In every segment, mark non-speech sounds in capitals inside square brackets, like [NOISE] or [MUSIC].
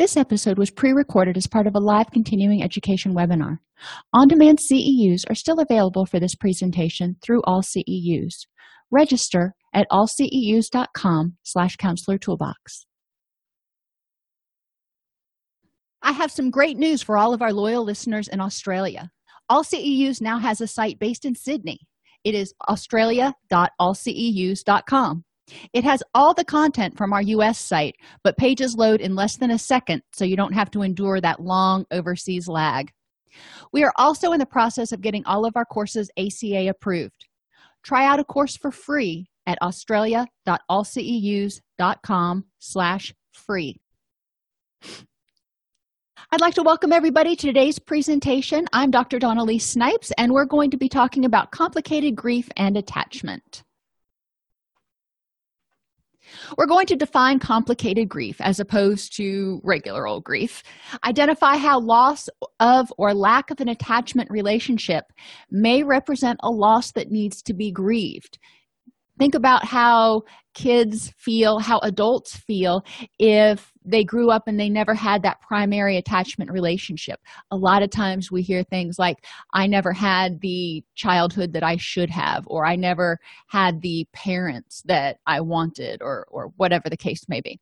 This episode was pre recorded as part of a live continuing education webinar. On demand CEUs are still available for this presentation through all CEUs. Register at allceus.com slash counselor toolbox. I have some great news for all of our loyal listeners in Australia. All CEUs now has a site based in Sydney. It is australia.allceus.com. It has all the content from our US site, but pages load in less than a second, so you don't have to endure that long overseas lag. We are also in the process of getting all of our courses ACA approved. Try out a course for free at australia.allceus.com slash free. I'd like to welcome everybody to today's presentation. I'm Dr. Donna Snipes, and we're going to be talking about complicated grief and attachment. We're going to define complicated grief as opposed to regular old grief. Identify how loss of or lack of an attachment relationship may represent a loss that needs to be grieved. Think about how kids feel, how adults feel if they grew up and they never had that primary attachment relationship. A lot of times we hear things like, I never had the childhood that I should have, or I never had the parents that I wanted, or, or whatever the case may be.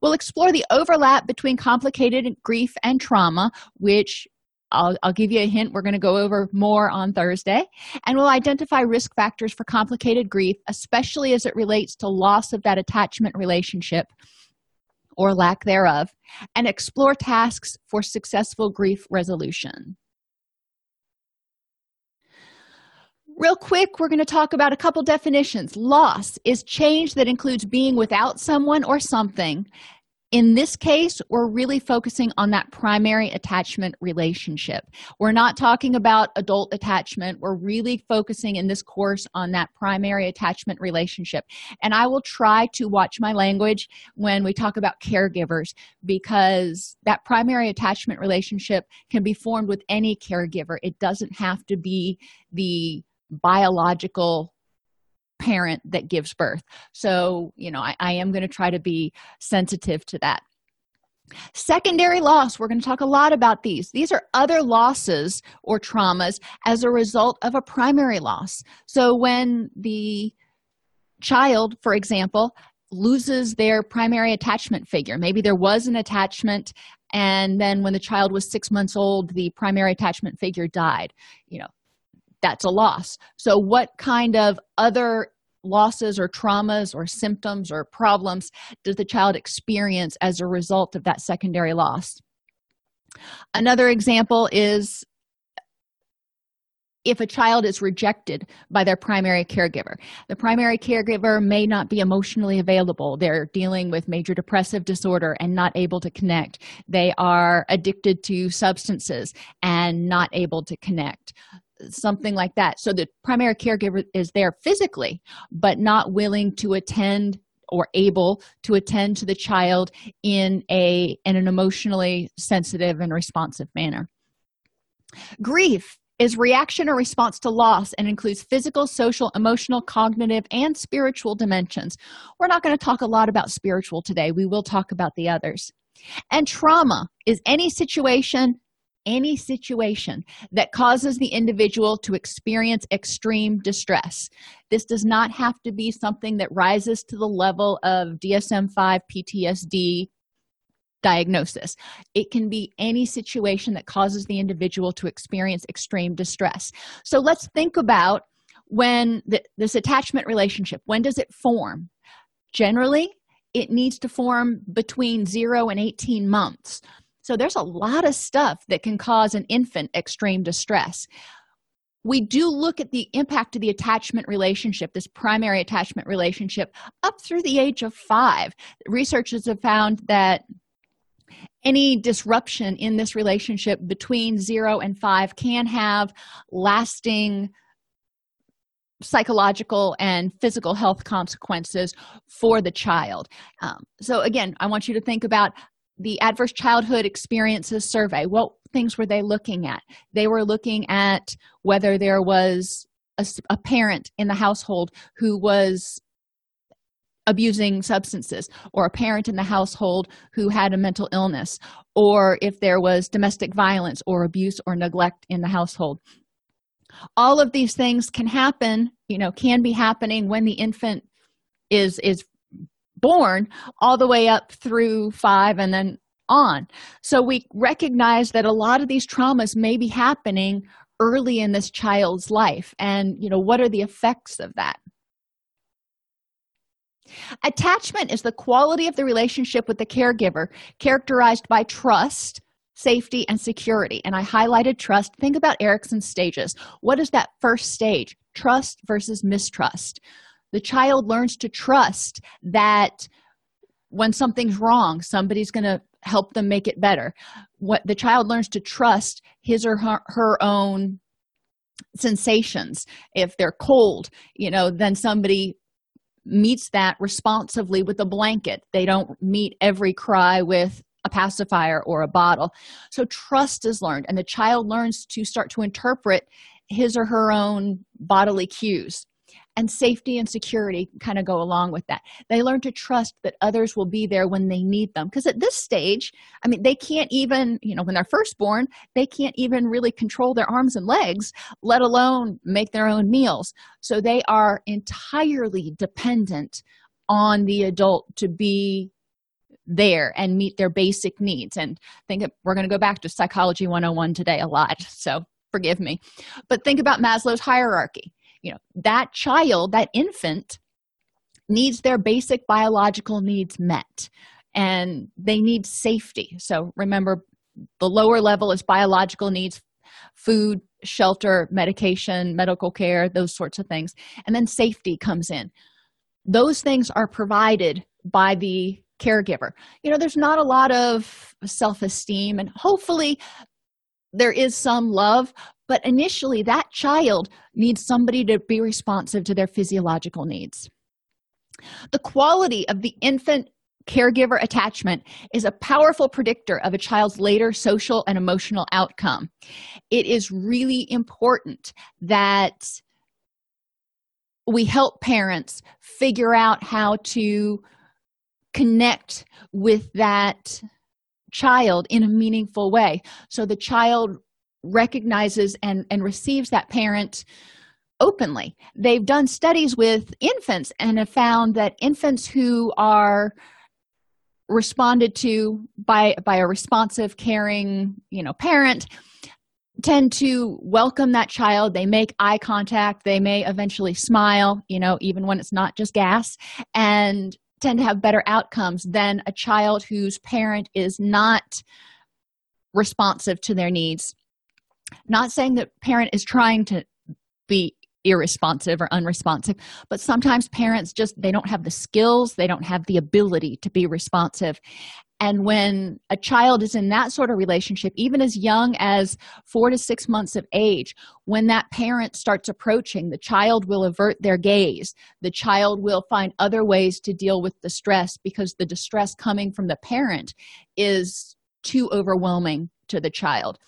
We'll explore the overlap between complicated grief and trauma, which I'll, I'll give you a hint. We're going to go over more on Thursday. And we'll identify risk factors for complicated grief, especially as it relates to loss of that attachment relationship or lack thereof, and explore tasks for successful grief resolution. Real quick, we're going to talk about a couple definitions. Loss is change that includes being without someone or something in this case, we're really focusing on that primary attachment relationship. We're not talking about adult attachment. We're really focusing in this course on that primary attachment relationship. And I will try to watch my language when we talk about caregivers because that primary attachment relationship can be formed with any caregiver. It doesn't have to be the biological parent that gives birth. So you know i, I am going to try to be sensitive to that. Secondary loss we're going to talk a lot about these. These are other losses or traumas as a result of a primary loss. So when the child for example loses their primary attachment figure maybe there was an attachment and then when the child was six months old the primary attachment figure died you know that's a loss. So what kind of other losses or traumas or symptoms or problems does the child experience as a result of that secondary loss? Another example is if a child is rejected by their primary caregiver. The primary caregiver may not be emotionally available. They're dealing with major depressive disorder and not able to connect. They are addicted to substances and not able to connect something like that. So the primary caregiver is there physically but not willing to attend or able to attend to the child in a in an emotionally sensitive and responsive manner. Grief is reaction or response to loss and includes physical social emotional cognitive and spiritual dimensions. We're not going to talk a lot about spiritual today. We will talk about the others. And trauma is any situation any situation that causes the individual to experience extreme distress. This does not have to be something that rises to the level of DSM 5 PTSD diagnosis. It can be any situation that causes the individual to experience extreme distress. So let's think about when the, this attachment relationship, when does it form? Generally, it needs to form between 0 and 18 months. So there's a lot of stuff that can cause an infant extreme distress. We do look at the impact of the attachment relationship, this primary attachment relationship, up through the age of five. Researchers have found that any disruption in this relationship between zero and five can have lasting psychological and physical health consequences for the child. Um, so, again, I want you to think about the Adverse Childhood Experiences Survey. What things were they looking at? They were looking at whether there was a, a parent in the household who was abusing substances or a parent in the household who had a mental illness or if there was domestic violence or abuse or neglect in the household all of these things can happen you know can be happening when the infant is is born all the way up through 5 and then on so we recognize that a lot of these traumas may be happening early in this child's life and you know what are the effects of that attachment is the quality of the relationship with the caregiver characterized by trust safety, and security. And I highlighted trust. Think about Erikson's stages. What is that first stage? Trust versus mistrust. The child learns to trust that when something's wrong, somebody's going to help them make it better. What the child learns to trust his or her, her own sensations. If they're cold, you know, then somebody meets that responsively with a blanket. They don't meet every cry with a pacifier or a bottle so trust is learned and the child learns to start to interpret his or her own bodily cues and safety and security kind of go along with that. They learn to trust that others will be there when they need them because at this stage i mean they can't even you know when they're first born they can't even really control their arms and legs let alone make their own meals. So they are entirely dependent on the adult to be there and meet their basic needs. And think we're going to go back to psychology 101 today a lot [LAUGHS] so forgive me. But think about maslow's hierarchy you know that child that infant needs their basic biological needs met and they need safety. So remember the lower level is biological needs food shelter medication medical care those sorts of things. And then safety comes in. Those things are provided by the caregiver. You know there's not a lot of self-esteem and hopefully there is some love but initially that child needs somebody to be responsive to their physiological needs. The quality of the infant caregiver attachment is a powerful predictor of a child's later social and emotional outcome. It is really important that we help parents figure out how to connect with that child in a meaningful way. So the child recognizes and and receives that parent openly. They've done studies with infants and have found that infants who are responded to by by a responsive caring you know parent tend to welcome that child. They make eye contact. They may eventually smile you know even when it's not just gas. And tend to have better outcomes than a child whose parent is not responsive to their needs. Not saying that parent is trying to be irresponsive or unresponsive but sometimes parents just they don't have the skills they don't have the ability to be responsive and when a child is in that sort of relationship even as young as four to six months of age when that parent starts approaching the child will avert their gaze. The child will find other ways to deal with the stress because the distress coming from the parent is too overwhelming to the child.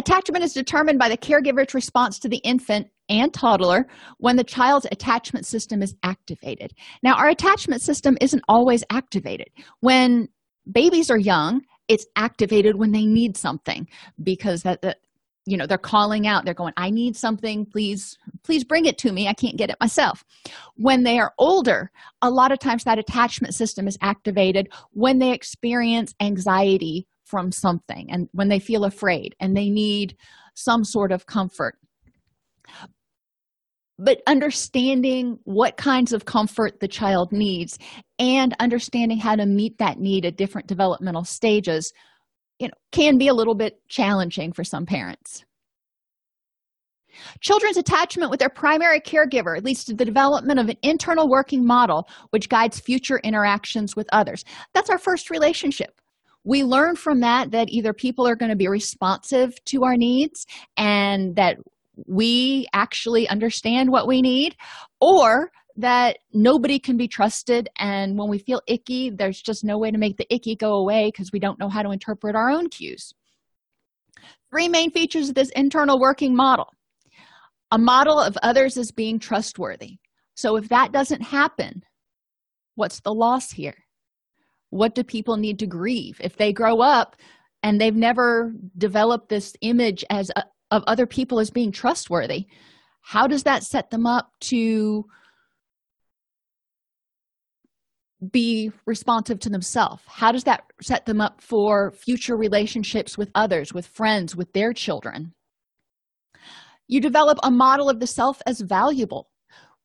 Attachment is determined by the caregiver's response to the infant and toddler when the child's attachment system is activated. Now, our attachment system isn't always activated. When babies are young it's activated when they need something because that, that you know they're calling out they're going i need something please please bring it to me i can't get it myself when they are older a lot of times that attachment system is activated when they experience anxiety from something and when they feel afraid and they need some sort of comfort but understanding what kinds of comfort the child needs and understanding how to meet that need at different developmental stages you know can be a little bit challenging for some parents. Children's attachment with their primary caregiver leads to the development of an internal working model which guides future interactions with others. That's our first relationship. We learn from that that either people are going to be responsive to our needs and that we actually understand what we need or that nobody can be trusted. And when we feel icky there's just no way to make the icky go away because we don't know how to interpret our own cues. Three main features of this internal working model. A model of others as being trustworthy. So if that doesn't happen what's the loss here? What do people need to grieve? If they grow up and they've never developed this image as a, of other people as being trustworthy. How does that set them up to be responsive to themselves? How does that set them up for future relationships with others with friends with their children? You develop a model of the self as valuable.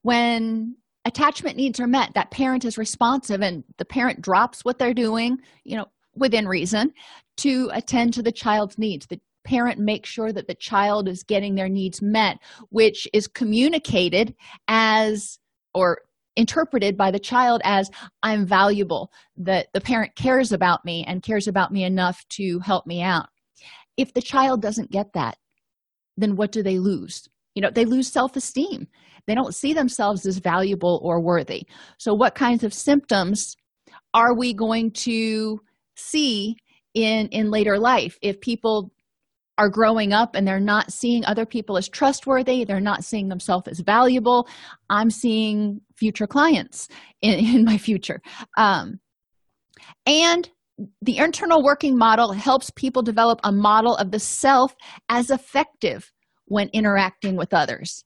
When attachment needs are met that parent is responsive and the parent drops what they're doing you know within reason to attend to the child's needs the parent makes sure that the child is getting their needs met which is communicated as or interpreted by the child as i'm valuable. That the parent cares about me and cares about me enough to help me out. If the child doesn't get that then what do they lose? You know they lose self-esteem. They don't see themselves as valuable or worthy. So what kinds of symptoms are we going to see in in later life? If people are growing up and they're not seeing other people as trustworthy they're not seeing themselves as valuable i'm seeing future clients in, [LAUGHS] in my future. Um, and the internal working model helps people develop a model of the self as effective when interacting with others.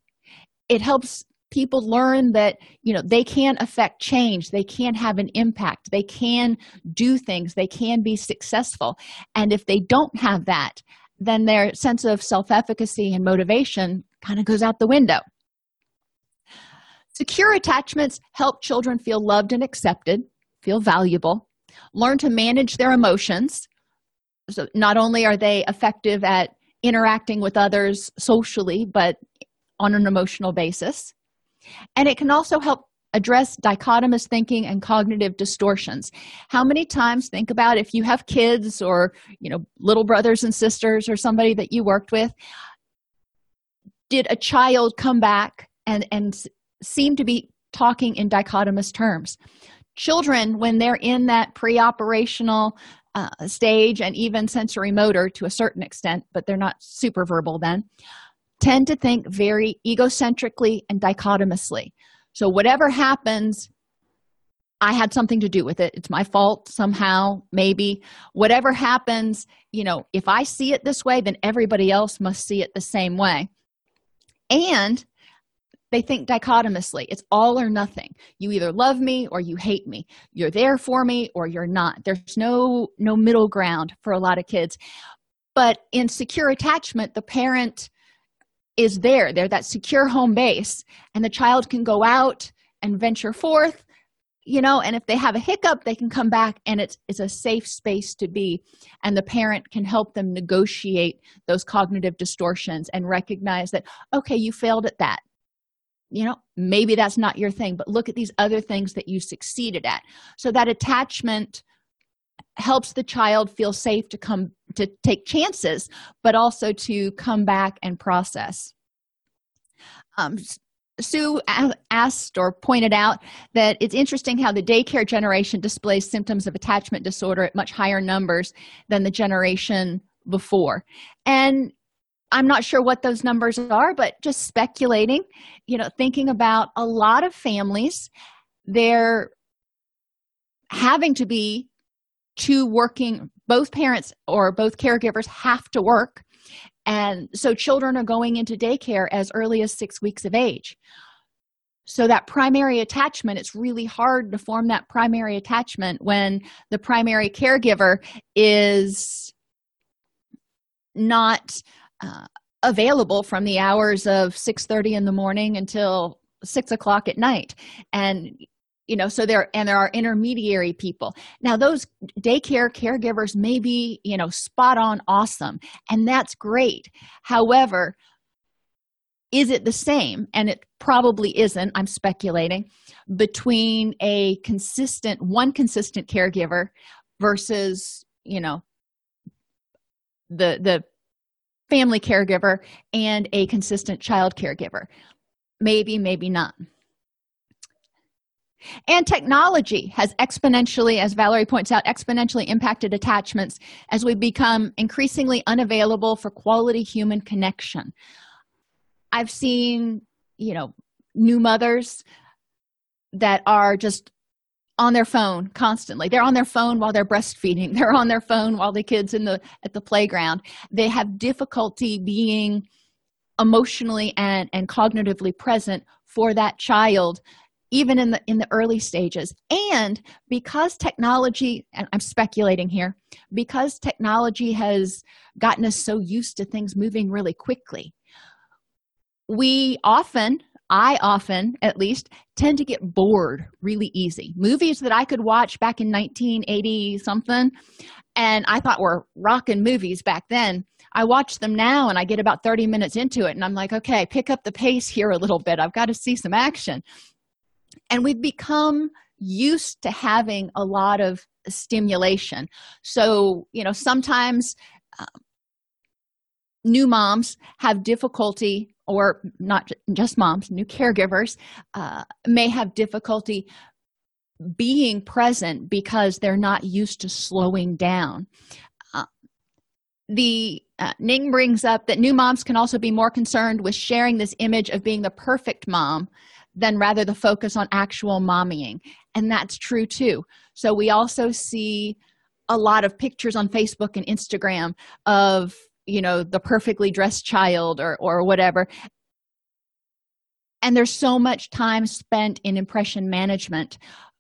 It helps people learn that you know they can affect change they can have an impact they can do things they can be successful. And if they don't have that then their sense of self efficacy and motivation kind of goes out the window. Secure attachments help children feel loved and accepted, feel valuable, learn to manage their emotions. So, not only are they effective at interacting with others socially, but on an emotional basis. And it can also help address dichotomous thinking and cognitive distortions. How many times think about if you have kids or you know little brothers and sisters or somebody that you worked with did a child come back and and seem to be talking in dichotomous terms? Children when they're in that pre-operational uh, stage and even sensorimotor to a certain extent but they're not super verbal then tend to think very egocentrically and dichotomously so whatever happens i had something to do with it. It's my fault somehow maybe. Whatever happens you know if i see it this way then everybody else must see it the same way. And they think dichotomously. It's all or nothing. You either love me or you hate me. You're there for me or you're not. There's no no middle ground for a lot of kids. But in secure attachment the parent is there. They're that secure home base and the child can go out and venture forth you know and if they have a hiccup they can come back and it's it's a safe space to be and the parent can help them negotiate those cognitive distortions and recognize that okay you failed at that. You know maybe that's not your thing but look at these other things that you succeeded at. So that attachment helps the child feel safe to come to take chances but also to come back and process. Um, sue asked or pointed out that it's interesting how the daycare generation displays symptoms of attachment disorder at much higher numbers than the generation before. And i'm not sure what those numbers are but just speculating you know thinking about a lot of families they're having to be two working both parents or both caregivers have to work. And so children are going into daycare as early as six weeks of age. So that primary attachment it's really hard to form that primary attachment when the primary caregiver is not uh, available from the hours of 6.30 in the morning until 6 o'clock at night. And you know so there and there are intermediary people. Now those daycare caregivers may be you know spot on awesome and that's great. However is it the same? And it probably isn't i'm speculating between a consistent one consistent caregiver versus you know the the family caregiver and a consistent child caregiver. Maybe maybe not and technology has exponentially, as Valerie points out, exponentially impacted attachments as we become increasingly unavailable for quality human connection. I've seen, you know, new mothers that are just on their phone constantly. They're on their phone while they're breastfeeding. [LAUGHS] They're on their phone while the kids in the at the playground. They have difficulty being emotionally and and cognitively present for that child even in the in the early stages. And because technology and i'm speculating here because technology has gotten us so used to things moving really quickly we often i often at least tend to get bored really easy. Movies that i could watch back in 1980 something and i thought were rocking movies back then i watch them now and i get about 30 minutes into it and i'm like okay pick up the pace here a little bit. I've got to see some action and we've become used to having a lot of stimulation. So you know sometimes uh, new moms have difficulty or not just moms new caregivers uh, may have difficulty being present because they're not used to slowing down. Uh, the uh, ning brings up that new moms can also be more concerned with sharing this image of being the perfect mom than rather the focus on actual mommying. And that's true too. So we also see a lot of pictures on facebook and instagram of you know the perfectly dressed child or or whatever. And there's so much time spent in impression management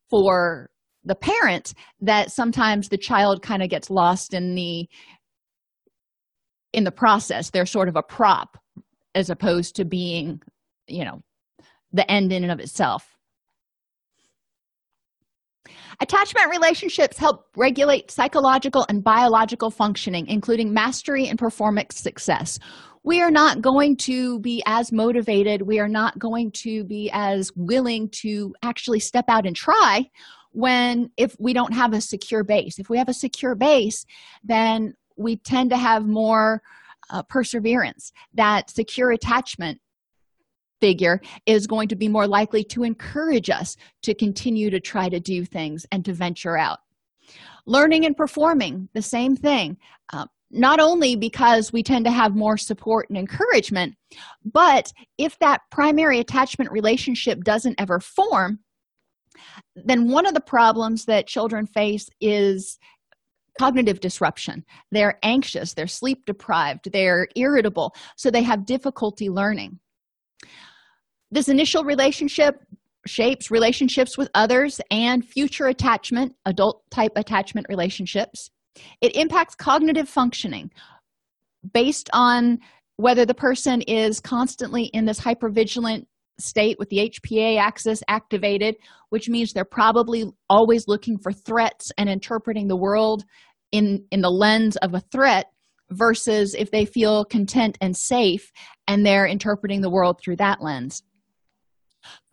for the parent that sometimes the child kind of gets lost in the in the process. They're sort of a prop as opposed to being you know the end in and of itself. Attachment relationships help regulate psychological and biological functioning, including mastery and performance success. We are not going to be as motivated, we are not going to be as willing to actually step out and try when if we don't have a secure base. If we have a secure base, then we tend to have more uh, perseverance. That secure attachment figure is going to be more likely to encourage us to continue to try to do things and to venture out. Learning and performing the same thing. Uh, not only because we tend to have more support and encouragement but if that primary attachment relationship doesn't ever form then one of the problems that children face is cognitive disruption. They're anxious they're sleep deprived they're irritable so they have difficulty learning this initial relationship shapes relationships with others and future attachment, adult type attachment relationships. It impacts cognitive functioning based on whether the person is constantly in this hypervigilant state with the HPA axis activated, which means they're probably always looking for threats and interpreting the world in, in the lens of a threat versus if they feel content and safe and they're interpreting the world through that lens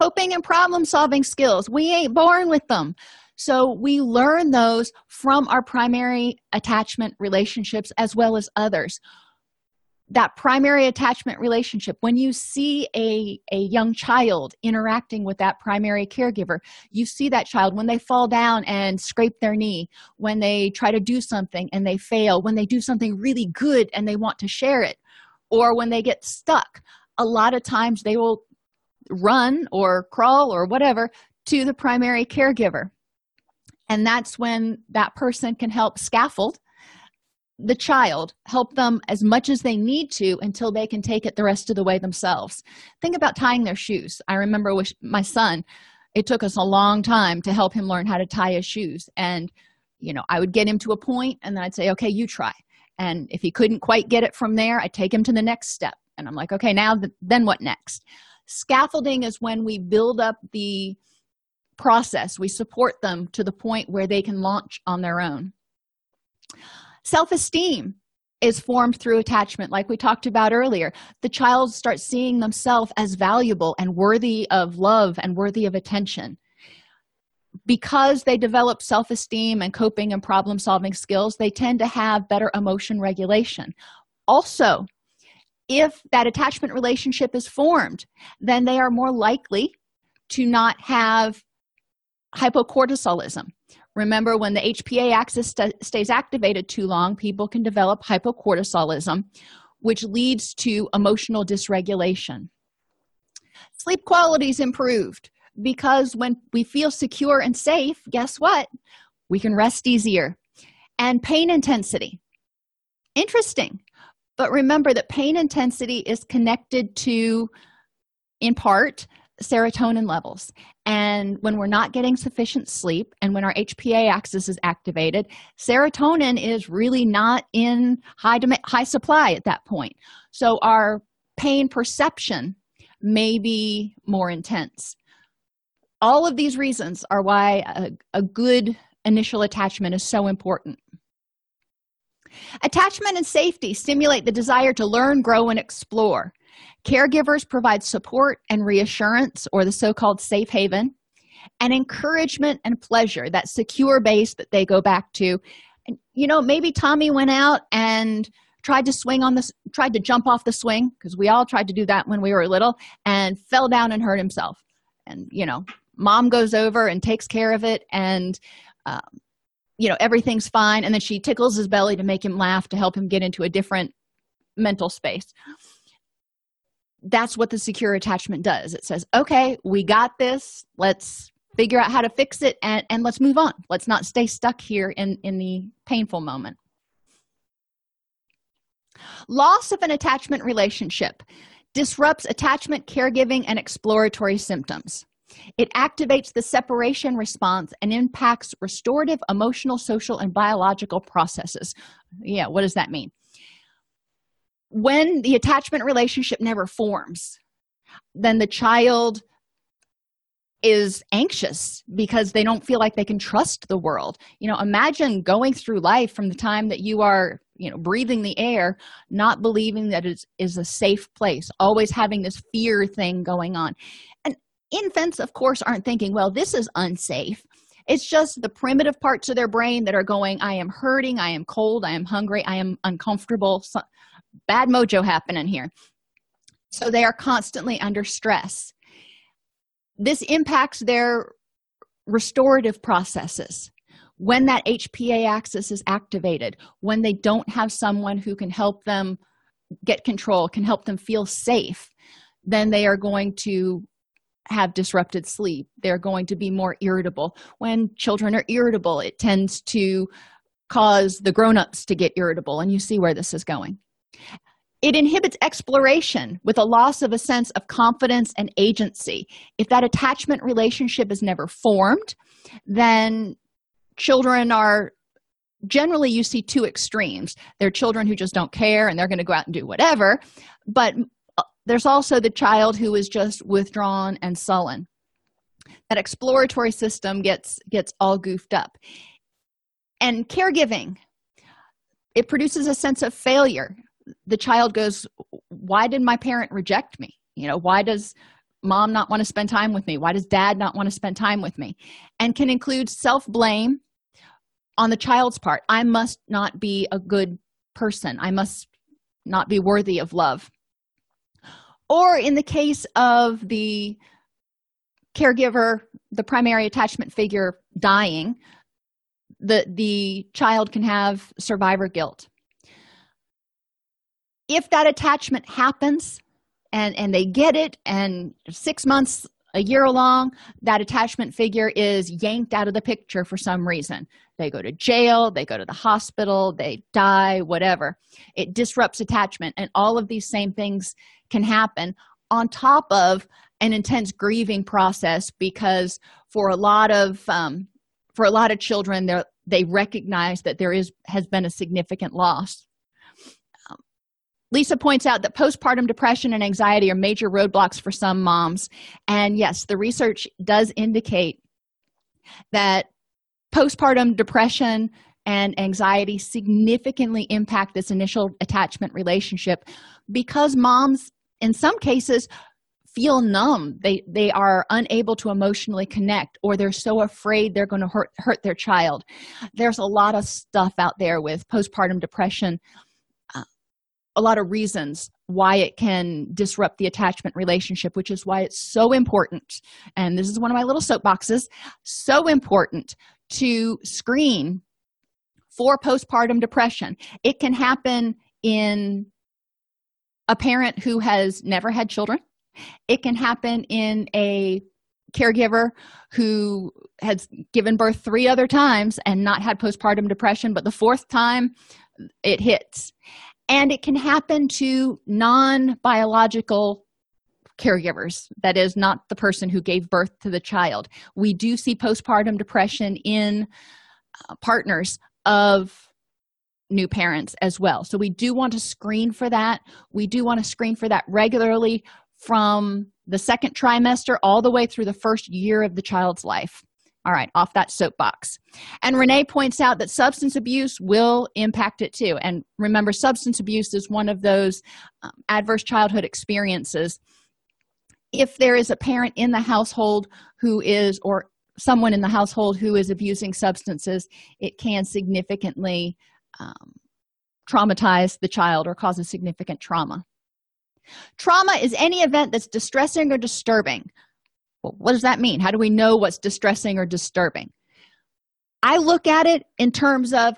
coping and problem solving skills. We ain't born with them. So we learn those from our primary attachment relationships as well as others. That primary attachment relationship when you see a, a young child interacting with that primary caregiver you see that child when they fall down and scrape their knee when they try to do something and they fail when they do something really good and they want to share it or when they get stuck a lot of times they will run or crawl or whatever to the primary caregiver. And that's when that person can help scaffold the child help them as much as they need to until they can take it the rest of the way themselves. Think about tying their shoes. I remember with my son it took us a long time to help him learn how to tie his shoes. And you know i would get him to a point and then i'd say okay you try. And if he couldn't quite get it from there i'd take him to the next step and i'm like okay now th- then what next? Scaffolding is when we build up the process we support them to the point where they can launch on their own. Self-esteem is formed through attachment like we talked about earlier. The child starts seeing themselves as valuable and worthy of love and worthy of attention. Because they develop self-esteem and coping and problem solving skills they tend to have better emotion regulation. Also if that attachment relationship is formed then they are more likely to not have hypocortisolism. Remember when the hpa axis st- stays activated too long people can develop hypocortisolism which leads to emotional dysregulation. Sleep quality is improved because when we feel secure and safe guess what? We can rest easier. And pain intensity. Interesting but remember that pain intensity is connected to in part serotonin levels. And when we're not getting sufficient sleep and when our hpa axis is activated serotonin is really not in high high supply at that point. So our pain perception may be more intense. All of these reasons are why a, a good initial attachment is so important attachment and safety stimulate the desire to learn grow and explore. Caregivers provide support and reassurance or the so-called safe haven and encouragement and pleasure that secure base that they go back to. And you know maybe tommy went out and tried to swing on this tried to jump off the swing because we all tried to do that when we were little and fell down and hurt himself. And you know mom goes over and takes care of it and um, you know everything's fine. And then she tickles his belly to make him laugh to help him get into a different mental space. That's what the secure attachment does. It says okay we got this. Let's figure out how to fix it and, and let's move on. Let's not stay stuck here in in the painful moment. Loss of an attachment relationship disrupts attachment caregiving and exploratory symptoms it activates the separation response and impacts restorative emotional social and biological processes. Yeah what does that mean? When the attachment relationship never forms then the child is anxious because they don't feel like they can trust the world. You know imagine going through life from the time that you are you know breathing the air not believing that it is a safe place always having this fear thing going on infants of course aren't thinking well this is unsafe. It's just the primitive parts of their brain that are going i am hurting i am cold i am hungry i am uncomfortable. So, bad mojo happening here. So they are constantly under stress. This impacts their restorative processes. When that hpa axis is activated when they don't have someone who can help them get control can help them feel safe then they are going to have disrupted sleep. They're going to be more irritable. When children are irritable it tends to cause the grown-ups to get irritable and you see where this is going. It inhibits exploration with a loss of a sense of confidence and agency. If that attachment relationship is never formed then children are generally you see two extremes. There are children who just don't care and they're going to go out and do whatever but there's also the child who is just withdrawn and sullen. That exploratory system gets gets all goofed up. And caregiving it produces a sense of failure. The child goes why did my parent reject me? You know why does mom not want to spend time with me? Why does dad not want to spend time with me? And can include self-blame on the child's part. I must not be a good person. I must not be worthy of love or in the case of the caregiver the primary attachment figure dying the the child can have survivor guilt. If that attachment happens and and they get it and six months a year along that attachment figure is yanked out of the picture for some reason. They go to jail they go to the hospital they die whatever. It disrupts attachment. And all of these same things can happen on top of an intense grieving process because for a lot of um, for a lot of children they they recognize that there is has been a significant loss. Um, lisa points out that postpartum depression and anxiety are major roadblocks for some moms. And yes the research does indicate that postpartum depression and anxiety significantly impact this initial attachment relationship because moms in some cases feel numb. They they are unable to emotionally connect or they're so afraid they're going to hurt hurt their child. There's a lot of stuff out there with postpartum depression uh, a lot of reasons why it can disrupt the attachment relationship which is why it's so important and this is one of my little soapboxes so important to screen for postpartum depression. It can happen in a parent who has never had children it can happen in a caregiver who has given birth three other times and not had postpartum depression, but the fourth time it hits. And it can happen to non biological caregivers, that is, not the person who gave birth to the child. We do see postpartum depression in uh, partners of new parents as well. So we do want to screen for that. We do want to screen for that regularly from the second trimester all the way through the first year of the child's life. All right, off that soapbox. And Renee points out that substance abuse will impact it too. And remember, substance abuse is one of those um, adverse childhood experiences. If there is a parent in the household who is, or someone in the household who is abusing substances, it can significantly um, traumatize the child or cause a significant trauma. Trauma is any event that's distressing or disturbing. Well, what does that mean? How do we know what's distressing or disturbing? I look at it in terms of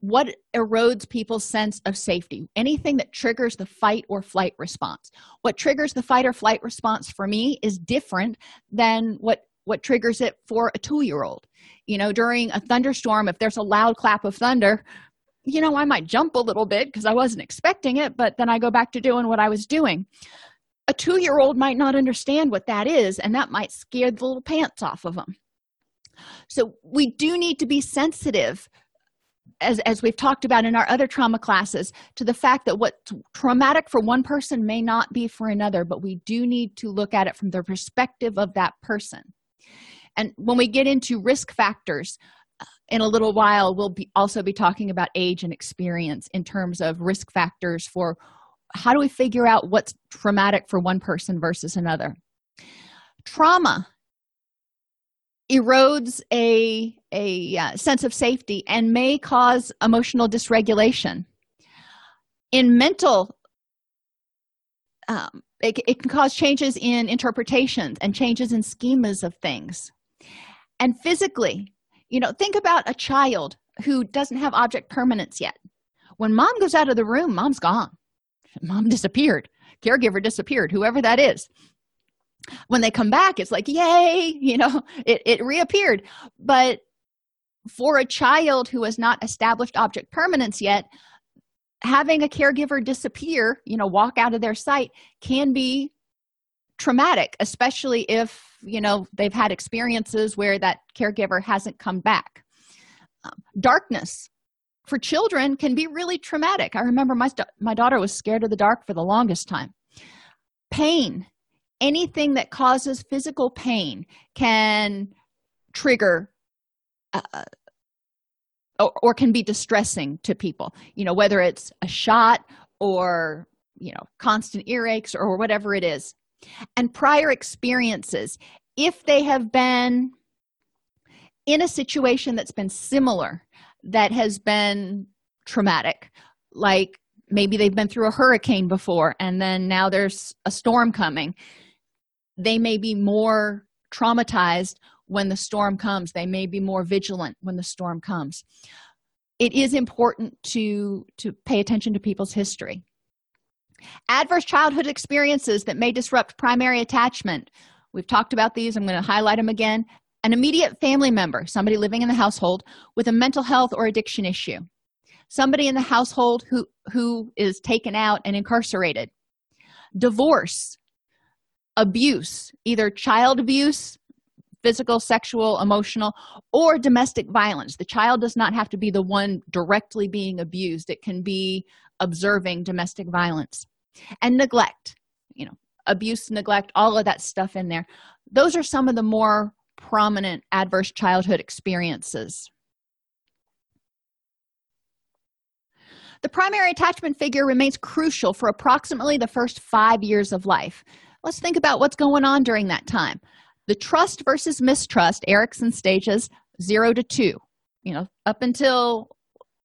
what erodes people's sense of safety anything that triggers the fight or flight response what triggers the fight or flight response for me is different than what what triggers it for a two year old you know during a thunderstorm if there's a loud clap of thunder you know, I might jump a little bit because I wasn't expecting it, but then I go back to doing what I was doing. A two year old might not understand what that is, and that might scare the little pants off of them. So, we do need to be sensitive, as, as we've talked about in our other trauma classes, to the fact that what's traumatic for one person may not be for another, but we do need to look at it from the perspective of that person. And when we get into risk factors, in a little while we'll be also be talking about age and experience in terms of risk factors for how do we figure out what's traumatic for one person versus another. Trauma erodes a a uh, sense of safety and may cause emotional dysregulation. In mental um, it, it can cause changes in interpretations and changes in schemas of things. And physically you know think about a child who doesn't have object permanence yet. When mom goes out of the room mom's gone. Mom disappeared. Caregiver disappeared whoever that is. When they come back it's like yay you know [LAUGHS] it, it reappeared. But for a child who has not established object permanence yet having a caregiver disappear you know walk out of their sight can be traumatic especially if you know they've had experiences where that caregiver hasn't come back. Um, darkness for children can be really traumatic. I remember my, my daughter was scared of the dark for the longest time. Pain anything that causes physical pain can trigger uh, or, or can be distressing to people. You know whether it's a shot or you know constant earaches or whatever it is and prior experiences if they have been in a situation that's been similar that has been traumatic like maybe they've been through a hurricane before and then now there's a storm coming they may be more traumatized when the storm comes. They may be more vigilant when the storm comes. It is important to to pay attention to people's history adverse childhood experiences that may disrupt primary attachment. We've talked about these. I'm going to highlight them again. An immediate family member somebody living in the household with a mental health or addiction issue. Somebody in the household who who is taken out and incarcerated. Divorce abuse either child abuse physical sexual emotional or domestic violence. The child does not have to be the one directly being abused. It can be observing domestic violence and neglect you know abuse neglect all of that stuff in there. Those are some of the more prominent adverse childhood experiences. The primary attachment figure remains crucial for approximately the first five years of life. Let's think about what's going on during that time. The trust versus mistrust erikson stages zero to two. You know up until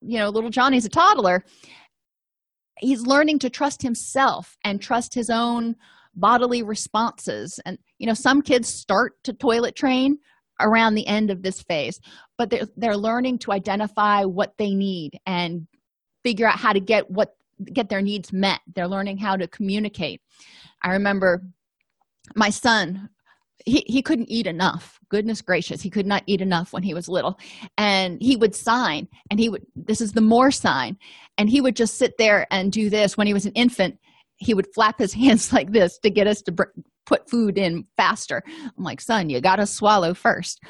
you know little johnny's a toddler he's learning to trust himself and trust his own bodily responses. And you know some kids start to toilet train around the end of this phase but they're, they're learning to identify what they need and figure out how to get what get their needs met. They're learning how to communicate. I remember my son he, he couldn't eat enough. Goodness gracious. He could not eat enough when he was little. And he would sign and he would this is the more sign. And he would just sit there and do this. When he was an infant he would flap his [LAUGHS] hands like this to get us to br- put food in faster. I'm like son you gotta swallow first.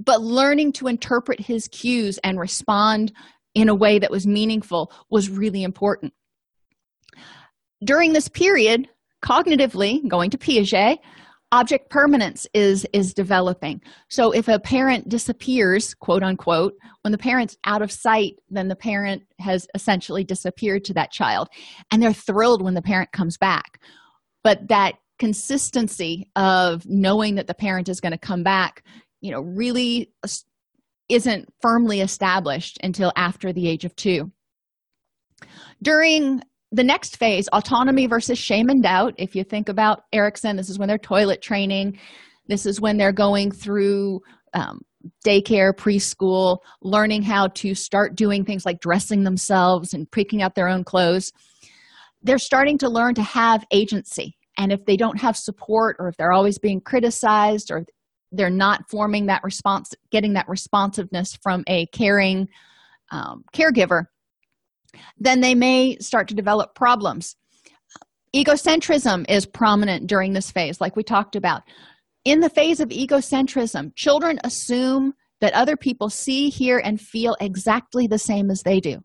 But learning to interpret his cues and respond in a way that was meaningful was really important. During this period cognitively going to piaget object permanence is is developing. So if a parent disappears quote unquote when the parent's out of sight then the parent has essentially disappeared to that child and they're thrilled when the parent comes back. But that consistency of knowing that the parent is going to come back you know really isn't firmly established until after the age of 2 during the next phase autonomy versus shame and doubt. If you think about erikson this is when they're toilet training. This is when they're going through um, daycare preschool learning how to start doing things like dressing themselves and picking out their own clothes. They're starting to learn to have agency. And if they don't have support or if they're always being criticized or they're not forming that response getting that responsiveness from a caring um, caregiver then they may start to develop problems. Egocentrism is prominent during this phase like we talked about. In the phase of egocentrism children assume that other people see hear and feel exactly the same as they do.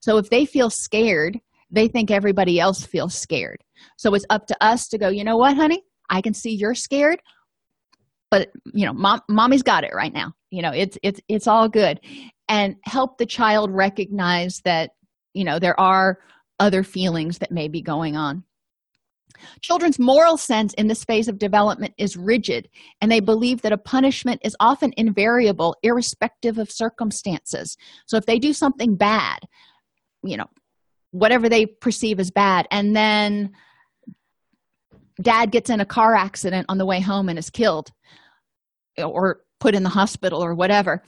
So if they feel scared they think everybody else feels scared. So it's up to us to go you know what honey? I can see you're scared but you know mom mommy's got it right now. You know it's it's it's all good. And help the child recognize that you know there are other feelings that may be going on. Children's moral sense in this phase of development is rigid and they believe that a punishment is often invariable irrespective of circumstances. So if they do something bad you know whatever they perceive as bad and then dad gets in a car accident on the way home and is killed or put in the hospital or whatever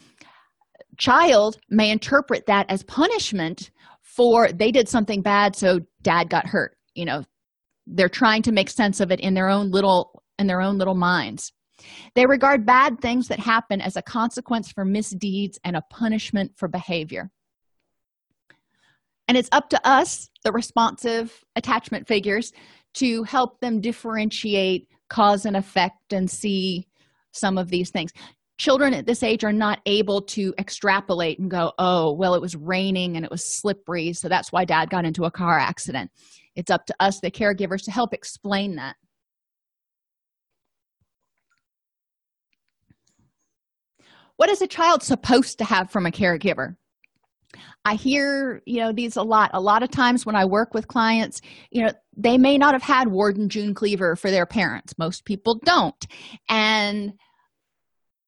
child may interpret that as punishment for they did something bad so dad got hurt you know. They're trying to make sense of it in their own little in their own little minds. They regard bad things that happen as a consequence for misdeeds and a punishment for behavior. And it's up to us the responsive attachment figures to help them differentiate cause and effect and see some of these things children at this age are not able to extrapolate and go oh well it was raining and it was slippery so that's why dad got into a car accident. It's up to us the caregivers to help explain that. What is a child supposed to have from a caregiver? I hear you know these a lot. A lot of times when i work with clients you know they may not have had ward and june cleaver for their parents. Most people don't. And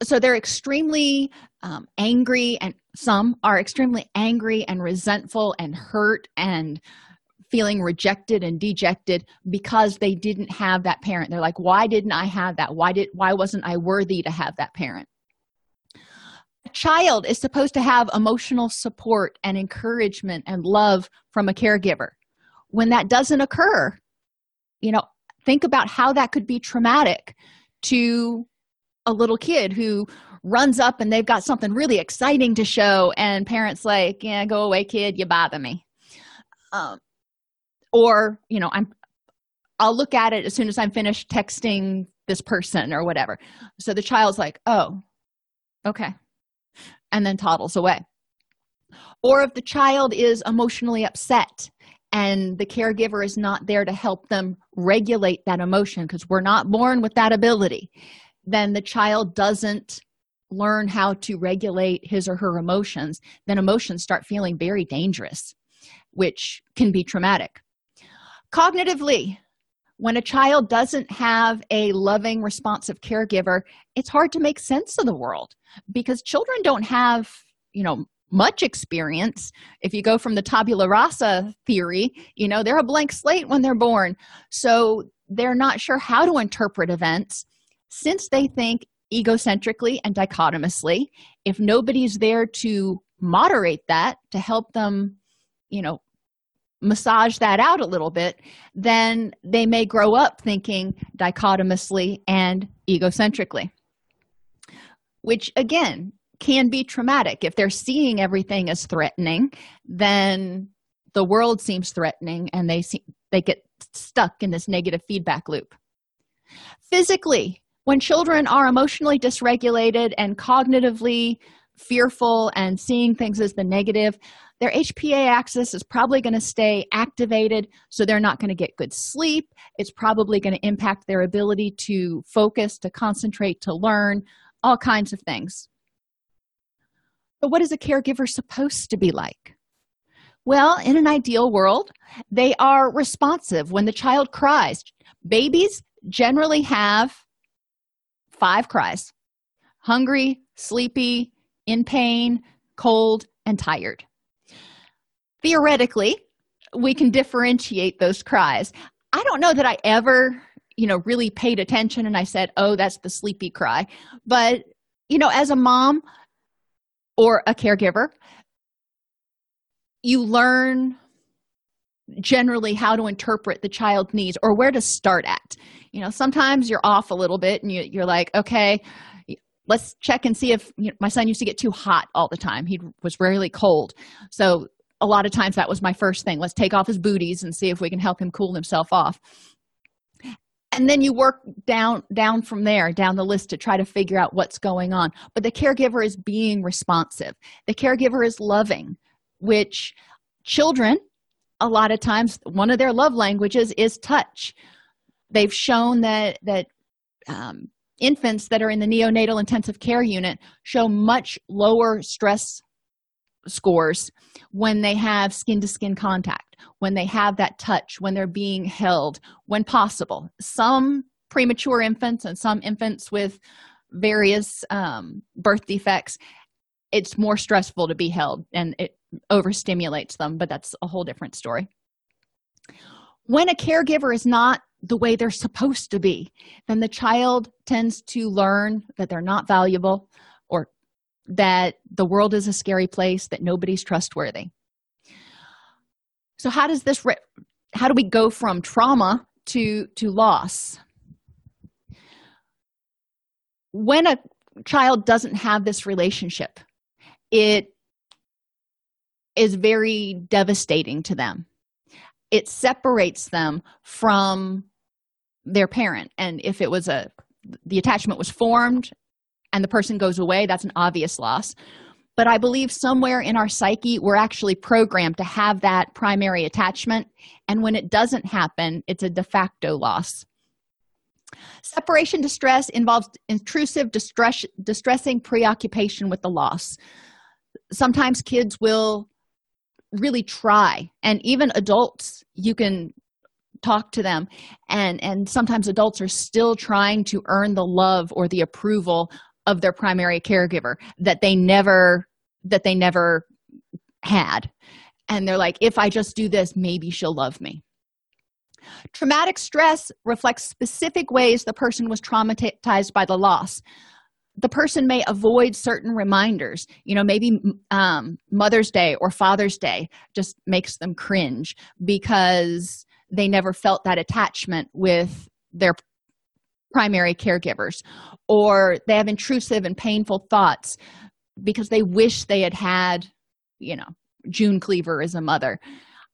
so they're extremely um, angry and some are extremely angry and resentful and hurt and feeling rejected and dejected because they didn't have that parent. They're like why didn't i have that? Why did why wasn't i worthy to have that parent? A child is supposed to have emotional support and encouragement and love from a caregiver. When that doesn't occur you know think about how that could be traumatic to a little kid who runs up and they've got something really exciting to show and parents like yeah go away kid you bother me. Um, or you know i'm i'll look at it as soon as i'm finished texting this person or whatever. So the child's like oh okay and then toddles away. Or if the child is emotionally upset and the caregiver is not there to help them regulate that emotion because we're not born with that ability then the child doesn't learn how to regulate his or her emotions then emotions start feeling very dangerous which can be traumatic. Cognitively when a child doesn't have a loving responsive caregiver it's hard to make sense of the world because children don't have you know much experience. If you go from the tabula rasa theory you know they're a blank slate when they're born. So they're not sure how to interpret events since they think egocentrically and dichotomously if nobody's there to moderate that to help them you know massage that out a little bit then they may grow up thinking dichotomously and egocentrically which again can be traumatic. If they're seeing everything as threatening then the world seems threatening and they see they get stuck in this negative feedback loop. Physically when children are emotionally dysregulated and cognitively fearful and seeing things as the negative their hpa axis is probably going to stay activated so they're not going to get good sleep it's probably going to impact their ability to focus to concentrate to learn all kinds of things but what is a caregiver supposed to be like? Well, in an ideal world, they are responsive when the child cries. Babies generally have five cries hungry, sleepy, in pain, cold, and tired. Theoretically, we can differentiate those cries. I don't know that I ever, you know, really paid attention and I said, oh, that's the sleepy cry. But, you know, as a mom, or a caregiver you learn generally how to interpret the child's needs or where to start at. You know sometimes you're off a little bit and you, are like okay let's check and see if you know, my son used to get too hot all the time. He was rarely cold. So a lot of times that was my first thing. Let's take off his booties and see if we can help him cool himself off. And then you work down down from there down the list to try to figure out what's going on. But the caregiver is being responsive. The caregiver is loving which children a lot of times one of their love languages is touch. They've shown that that um, infants that are in the neonatal intensive care unit show much lower stress scores when they have skin to skin contact when they have that touch when they're being held when possible. Some premature infants and some infants with various um, birth defects it's more stressful to be held and it overstimulates them but that's a whole different story. When a caregiver is not the way they're supposed to be then the child tends to learn that they're not valuable or that the world is a scary place that nobody's trustworthy. So how does this re- how do we go from trauma to to loss? When a child doesn't have this relationship it is very devastating to them. It separates them from their parent. And if it was a the attachment was formed and the person goes away that's an obvious loss. But i believe somewhere in our psyche we're actually programmed to have that primary attachment. And when it doesn't happen it's a de facto loss. Separation distress involves intrusive distress distressing preoccupation with the loss. Sometimes kids will really try. And even adults you can talk to them. And and sometimes adults are still trying to earn the love or the approval of their primary caregiver that they never that they never had. And they're like if i just do this maybe she'll love me. Traumatic stress reflects specific ways the person was traumatized by the loss the person may avoid certain reminders. You know maybe um, mother's day or father's day just makes them cringe because they never felt that attachment with their primary caregivers or they have intrusive and painful thoughts because they wish they had had you know june cleaver as a mother.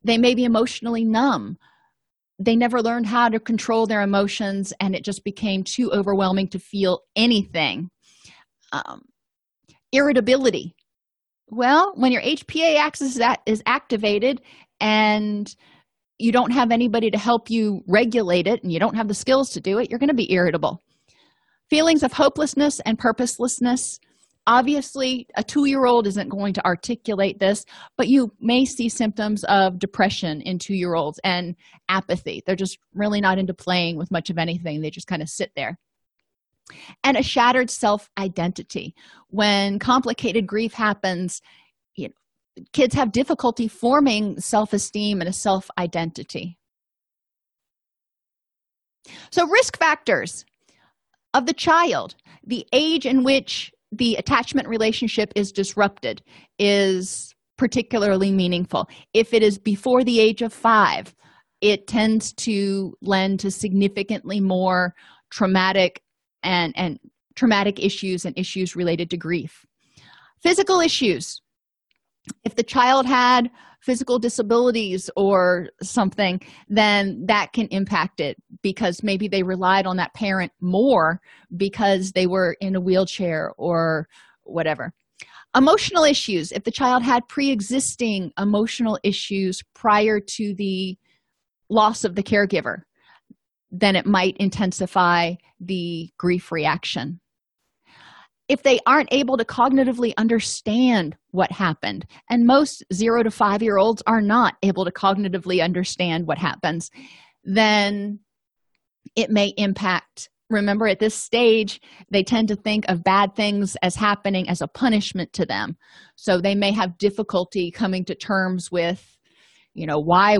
They may be emotionally numb. They never learned how to control their emotions and it just became too overwhelming to feel anything um, irritability. Well when your hpa axis is activated and you don't have anybody to help you regulate it and you don't have the skills to do it you're going to be irritable. Feelings of hopelessness and purposelessness. Obviously a two-year-old isn't going to articulate this but you may see symptoms of depression in two-year-olds and apathy. They're just really not into playing with much of anything. They just kind of sit there and a shattered self-identity. When complicated grief happens you know, kids have difficulty forming self-esteem and a self-identity. So risk factors of the child the age in which the attachment relationship is disrupted is particularly meaningful. If it is before the age of five it tends to lend to significantly more traumatic and and traumatic issues and issues related to grief. Physical issues. If the child had physical disabilities or something then that can impact it because maybe they relied on that parent more because they were in a wheelchair or whatever. Emotional issues. If the child had pre-existing emotional issues prior to the loss of the caregiver then it might intensify the grief reaction. If they aren't able to cognitively understand what happened and most zero to five year olds are not able to cognitively understand what happens then it may impact. Remember at this stage they tend to think of bad things as happening as a punishment to them. So they may have difficulty coming to terms with you know why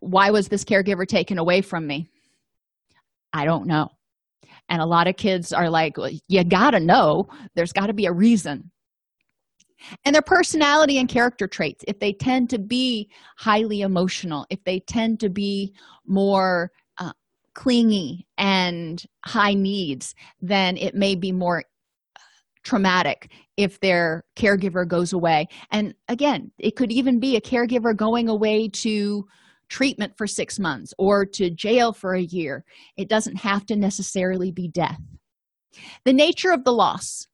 why was this caregiver taken away from me i don't know. And a lot of kids are like well, you gotta know. There's got to be a reason. And their personality and character traits if they tend to be highly emotional if they tend to be more uh, clingy and high needs then it may be more traumatic if their caregiver goes away. And again it could even be a caregiver going away to treatment for six months or to jail for a year it doesn't have to necessarily be death. The nature of the loss.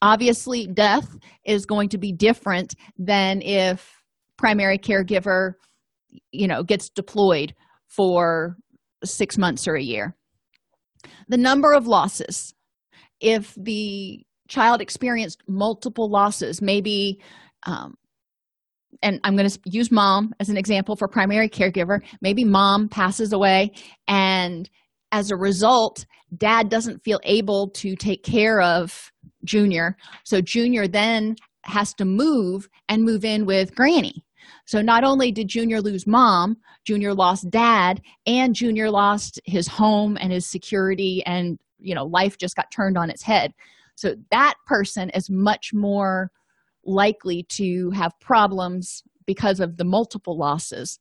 Obviously death is going to be different than if primary caregiver you know gets deployed for six months or a year. The number of losses. If the child experienced multiple losses maybe um, and i'm going to use mom as an example for primary caregiver. Maybe mom passes away and as a result dad doesn't feel able to take care of junior. So junior then has to move and move in with granny. So not only did junior lose mom junior lost dad and junior lost his home and his security and you know life just got turned on its head. So that person is much more likely to have problems because of the multiple losses.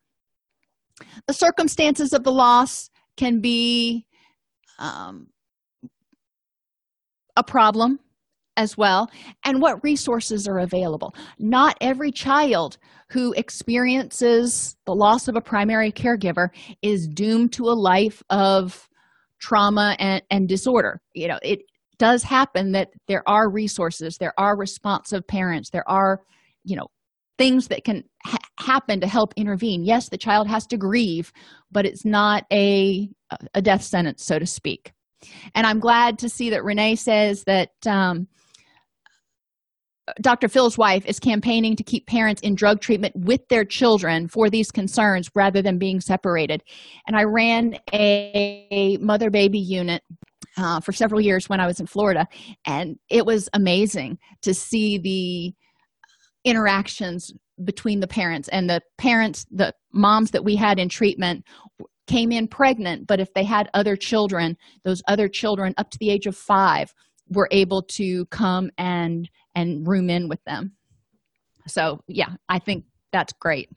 The circumstances of the loss can be um, a problem as well and what resources are available. Not every child who experiences the loss of a primary caregiver is doomed to a life of trauma and, and disorder. You know it does happen that there are resources there are responsive parents there are you know things that can ha- happen to help intervene. Yes the child has to grieve but it's not a a death sentence so to speak. And i'm glad to see that renee says that um, dr phil's wife is campaigning to keep parents in drug treatment with their children for these concerns rather than being separated. And i ran a mother baby unit uh, for several years when I was in Florida, and it was amazing to see the interactions between the parents and the parents, the moms that we had in treatment came in pregnant, but if they had other children, those other children up to the age of five were able to come and and room in with them. So yeah, I think that's great.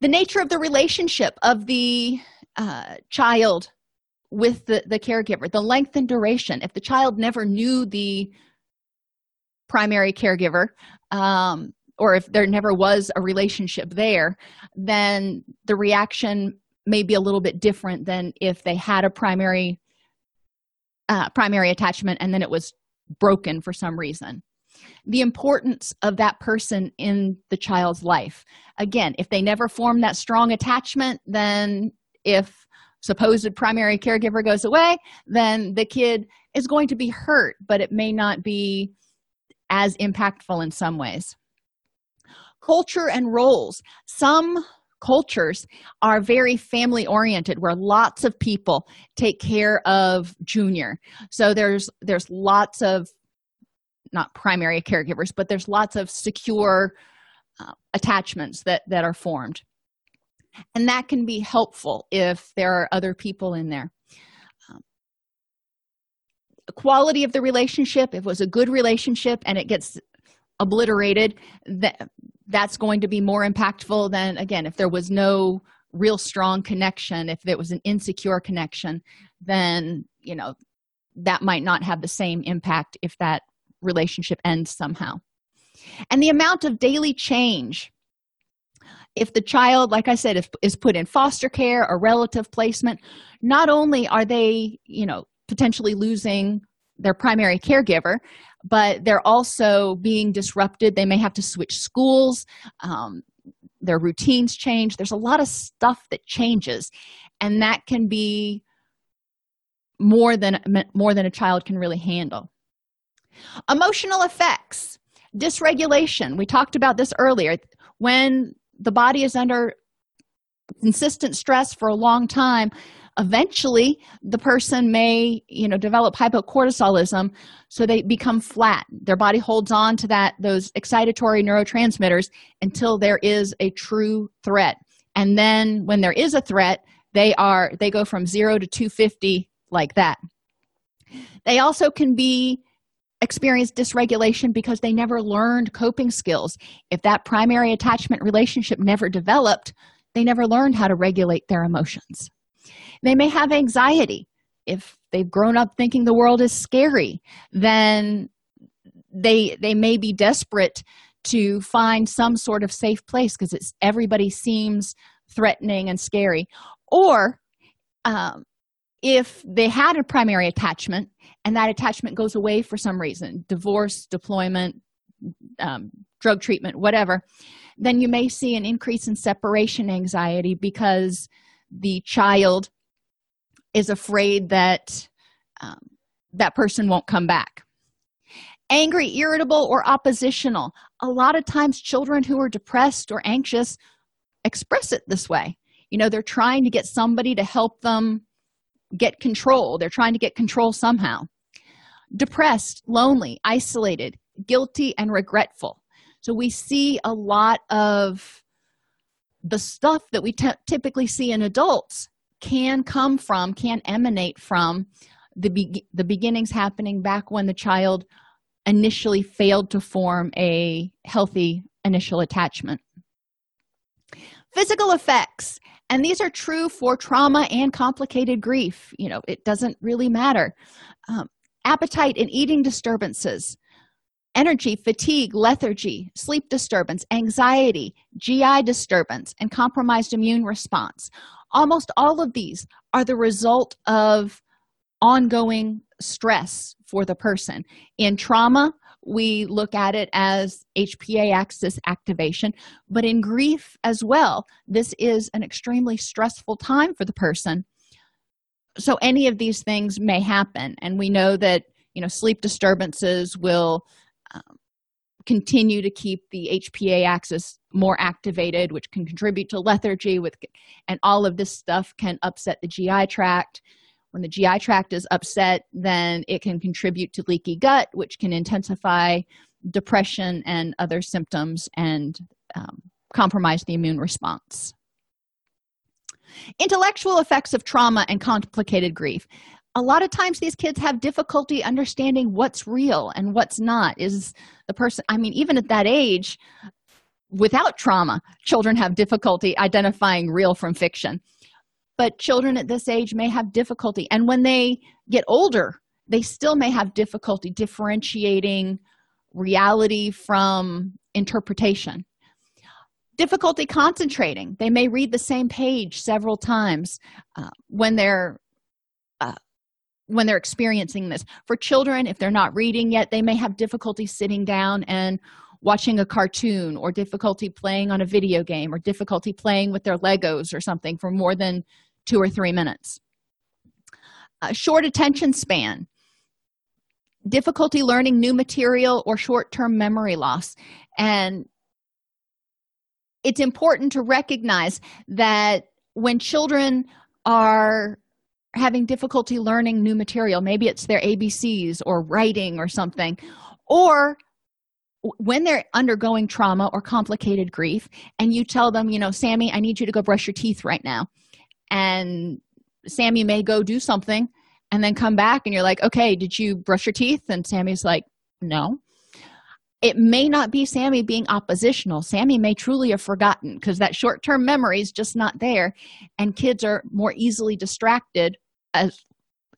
The nature of the relationship of the uh, child with the, the caregiver the length and duration. If the child never knew the primary caregiver um, or if there never was a relationship there then the reaction may be a little bit different than if they had a primary uh, primary attachment and then it was broken for some reason. The importance of that person in the child's life. Again if they never formed that strong attachment then if supposed primary caregiver goes away then the kid is going to be hurt but it may not be as impactful in some ways. Culture and roles. Some cultures are very family oriented where lots of people take care of junior. So there's there's lots of not primary caregivers but there's lots of secure uh, attachments that that are formed and that can be helpful if there are other people in there. Um, quality of the relationship if it was a good relationship and it gets obliterated that that's going to be more impactful than again if there was no real strong connection if it was an insecure connection then you know that might not have the same impact if that relationship ends somehow. And the amount of daily change if the child like i said is, is put in foster care or relative placement not only are they you know potentially losing their primary caregiver but they're also being disrupted. They may have to switch schools. Um, their routines change. There's a lot of stuff that changes and that can be more than more than a child can really handle. Emotional effects. Dysregulation. We talked about this earlier. When the body is under consistent stress for a long time eventually the person may you know develop hypocortisolism so they become flat. Their body holds on to that those excitatory neurotransmitters until there is a true threat. And then when there is a threat they are they go from 0 to 250 like that. They also can be experience dysregulation because they never learned coping skills. If that primary attachment relationship never developed they never learned how to regulate their emotions. They may have anxiety. If they've grown up thinking the world is scary then they they may be desperate to find some sort of safe place because it's everybody seems threatening and scary. Or um, if they had a primary attachment and that attachment goes away for some reason divorce deployment um, drug treatment whatever then you may see an increase in separation anxiety because the child is afraid that um, that person won't come back. Angry irritable or oppositional. A lot of times children who are depressed or anxious express it this way. You know they're trying to get somebody to help them get control. They're trying to get control somehow. Depressed lonely isolated guilty and regretful. So we see a lot of the stuff that we typically see in adults can come from can emanate from the be- the beginnings happening back when the child initially failed to form a healthy initial attachment physical effects. And these are true for trauma and complicated grief. You know it doesn't really matter. Um, appetite and eating disturbances energy fatigue lethargy sleep disturbance anxiety gi disturbance and compromised immune response. Almost all of these are the result of ongoing stress for the person. In trauma we look at it as hpa axis activation. But in grief as well this is an extremely stressful time for the person. So any of these things may happen and we know that you know sleep disturbances will um, continue to keep the hpa axis more activated which can contribute to lethargy with and all of this stuff can upset the gi tract when the gi tract is upset then it can contribute to leaky gut which can intensify depression and other symptoms and um, compromise the immune response. Intellectual effects of trauma and complicated grief. A lot of times these kids have difficulty understanding what's real and what's not. Is the person i mean even at that age without trauma children have difficulty identifying real from fiction but children at this age may have difficulty. And when they get older they still may have difficulty differentiating reality from interpretation. Difficulty concentrating. They may read the same page several times uh, when they're uh, when they're experiencing this. For children if they're not reading yet they may have difficulty sitting down and watching a cartoon or difficulty playing on a video game or difficulty playing with their legos or something for more than two or three minutes. A short attention span difficulty learning new material or short-term memory loss. And it's important to recognize that when children are having difficulty learning new material maybe it's their abcs or writing or something or when they're undergoing trauma or complicated grief and you tell them you know sammy i need you to go brush your teeth right now and sammy may go do something and then come back and you're like okay did you brush your teeth? And sammy's like no. It may not be sammy being oppositional. Sammy may truly have forgotten because that short-term memory is just not there and kids are more easily distracted as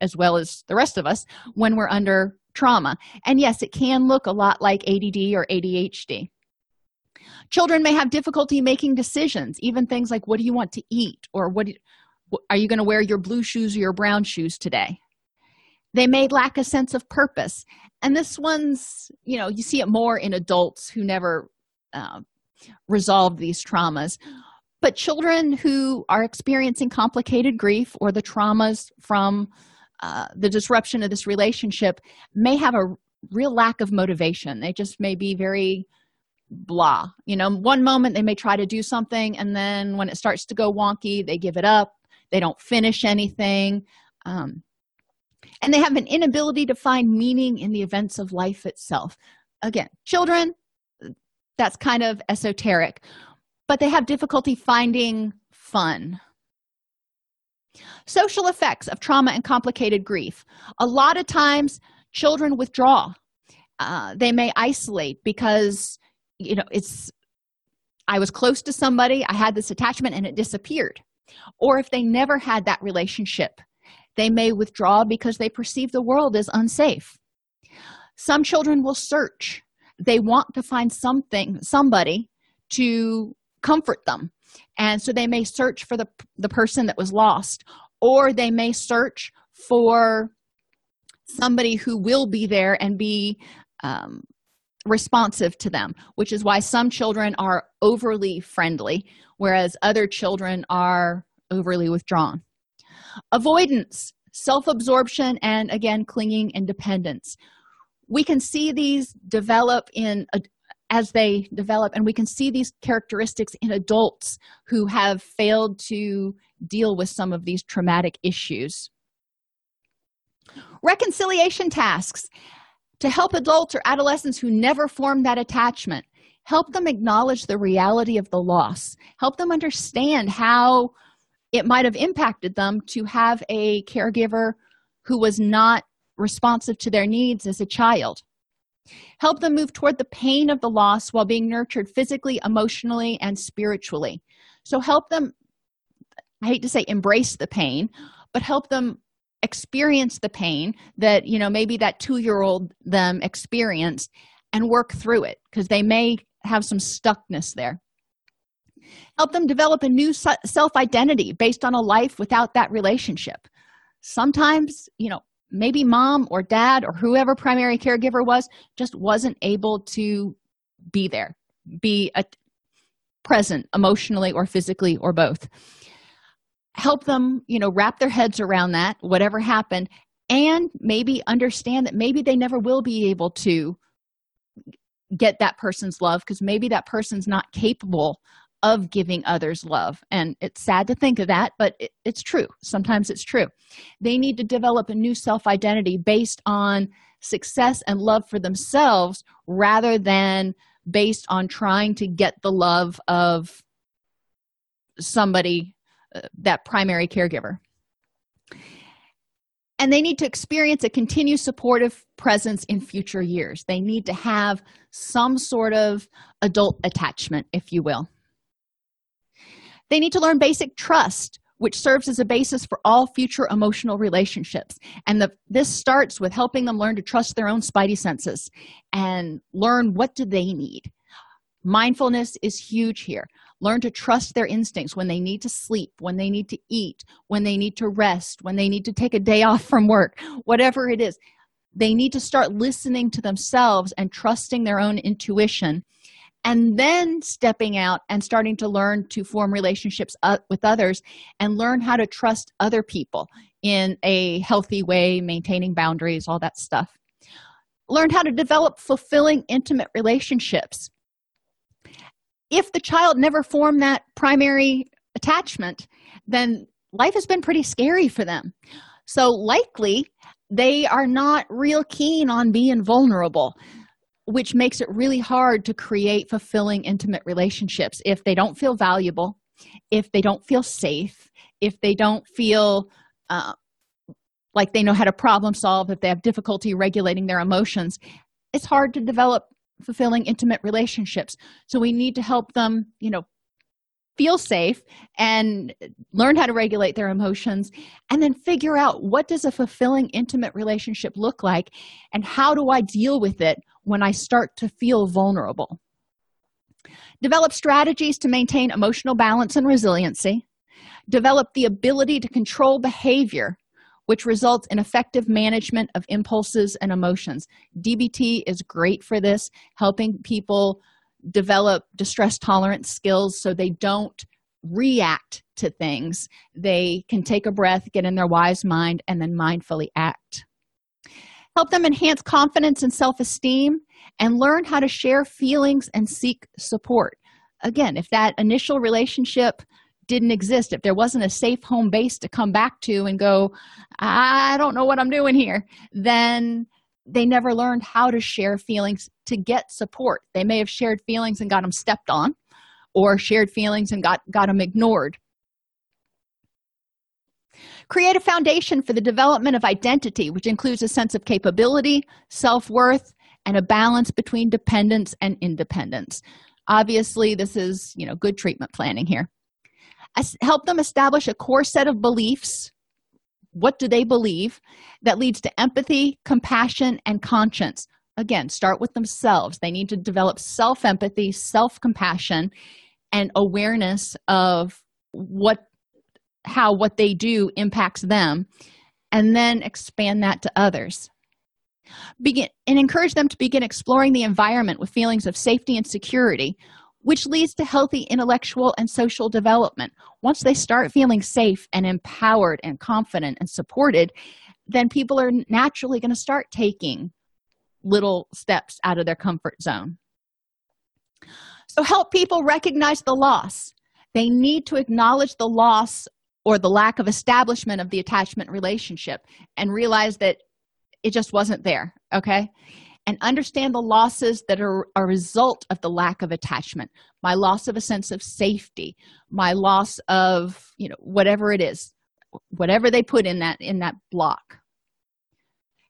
as well as the rest of us when we're under trauma. And yes it can look a lot like add or adhd children may have difficulty making decisions even things like what do you want to eat? Or what are you going to wear your blue shoes or your brown shoes today? They may lack a sense of purpose. And this one's you know you see it more in adults who never uh, resolve these traumas. But children who are experiencing complicated grief or the traumas from uh, the disruption of this relationship may have a real lack of motivation. They just may be very blah. You know one moment they may try to do something and then when it starts to go wonky they give it up. They don't finish anything. Um, and they have an inability to find meaning in the events of life itself. Again children that's kind of esoteric but they have difficulty finding fun. Social effects of trauma and complicated grief. A lot of times children withdraw. Uh, they may isolate because you know it's i was close to somebody i had this attachment and it disappeared. Or if they never had that relationship they may withdraw because they perceive the world as unsafe. Some children will search. They want to find something somebody to comfort them. And so they may search for the the person that was lost or they may search for somebody who will be there and be um, responsive to them which is why some children are overly friendly whereas other children are overly withdrawn. Avoidance self-absorption and again clinging and dependence we can see these develop in as they develop and we can see these characteristics in adults who have failed to deal with some of these traumatic issues. Reconciliation tasks to help adults or adolescents who never formed that attachment. Help them acknowledge the reality of the loss. Help them understand how it might have impacted them to have a caregiver who was not responsive to their needs as a child. Help them move toward the pain of the loss while being nurtured physically emotionally and spiritually. So help them i hate to say embrace the pain but help them experience the pain that you know maybe that two year old them experienced and work through it because they may have some stuckness there. Help them develop a new self identity based on a life without that relationship. Sometimes you know maybe mom or dad or whoever primary caregiver was just wasn't able to be there be a, present emotionally or physically or both help them you know wrap their heads around that whatever happened and maybe understand that maybe they never will be able to get that person's love because maybe that person's not capable of giving others love. And it's sad to think of that but it, it's true. Sometimes it's true. They need to develop a new self-identity based on success and love for themselves rather than based on trying to get the love of somebody that primary caregiver and they need to experience a continued supportive presence in future years they need to have some sort of adult attachment if you will they need to learn basic trust which serves as a basis for all future emotional relationships. And the, this starts with helping them learn to trust their own spidey senses and learn what do they need. Mindfulness is huge here. Learn to trust their instincts when they need to sleep, when they need to eat, when they need to rest, when they need to take a day off from work, whatever it is. They need to start listening to themselves and trusting their own intuition and then stepping out and starting to learn to form relationships uh, with others and learn how to trust other people in a healthy way, maintaining boundaries, all that stuff. Learn how to develop fulfilling, intimate relationships. If the child never formed that primary attachment, then life has been pretty scary for them. So, likely, they are not real keen on being vulnerable which makes it really hard to create fulfilling intimate relationships if they don't feel valuable if they don't feel safe if they don't feel uh, like they know how to problem solve if they have difficulty regulating their emotions it's hard to develop fulfilling intimate relationships. So we need to help them you know feel safe and learn how to regulate their emotions and then figure out what does a fulfilling intimate relationship look like and how do i deal with it when i start to feel vulnerable. Develop strategies to maintain emotional balance and resiliency. Develop the ability to control behavior which results in effective management of impulses and emotions dbt is great for this helping people develop distress tolerance skills so they don't react to things. They can take a breath, get in their wise mind, and then mindfully act. Help them enhance confidence and self esteem and learn how to share feelings and seek support. Again, if that initial relationship didn't exist, if there wasn't a safe home base to come back to and go, I don't know what I'm doing here, then they never learned how to share feelings to get support. They may have shared feelings and got them stepped on or shared feelings and got got them ignored. Create a foundation for the development of identity which includes a sense of capability self-worth and a balance between dependence and independence. Obviously this is you know good treatment planning here help them establish a core set of beliefs. What do they believe? That leads to empathy compassion and conscience. Again start with themselves. They need to develop self-empathy self-compassion and awareness of what how what they do impacts them and then expand that to others. Begin and encourage them to begin exploring the environment with feelings of safety and security which leads to healthy intellectual and social development. Once they start feeling safe and empowered and confident and supported, then people are naturally going to start taking little steps out of their comfort zone. So, help people recognize the loss. They need to acknowledge the loss or the lack of establishment of the attachment relationship and realize that it just wasn't there. Okay and understand the losses that are a result of the lack of attachment. My loss of a sense of safety. My loss of you know whatever it is whatever they put in that in that block.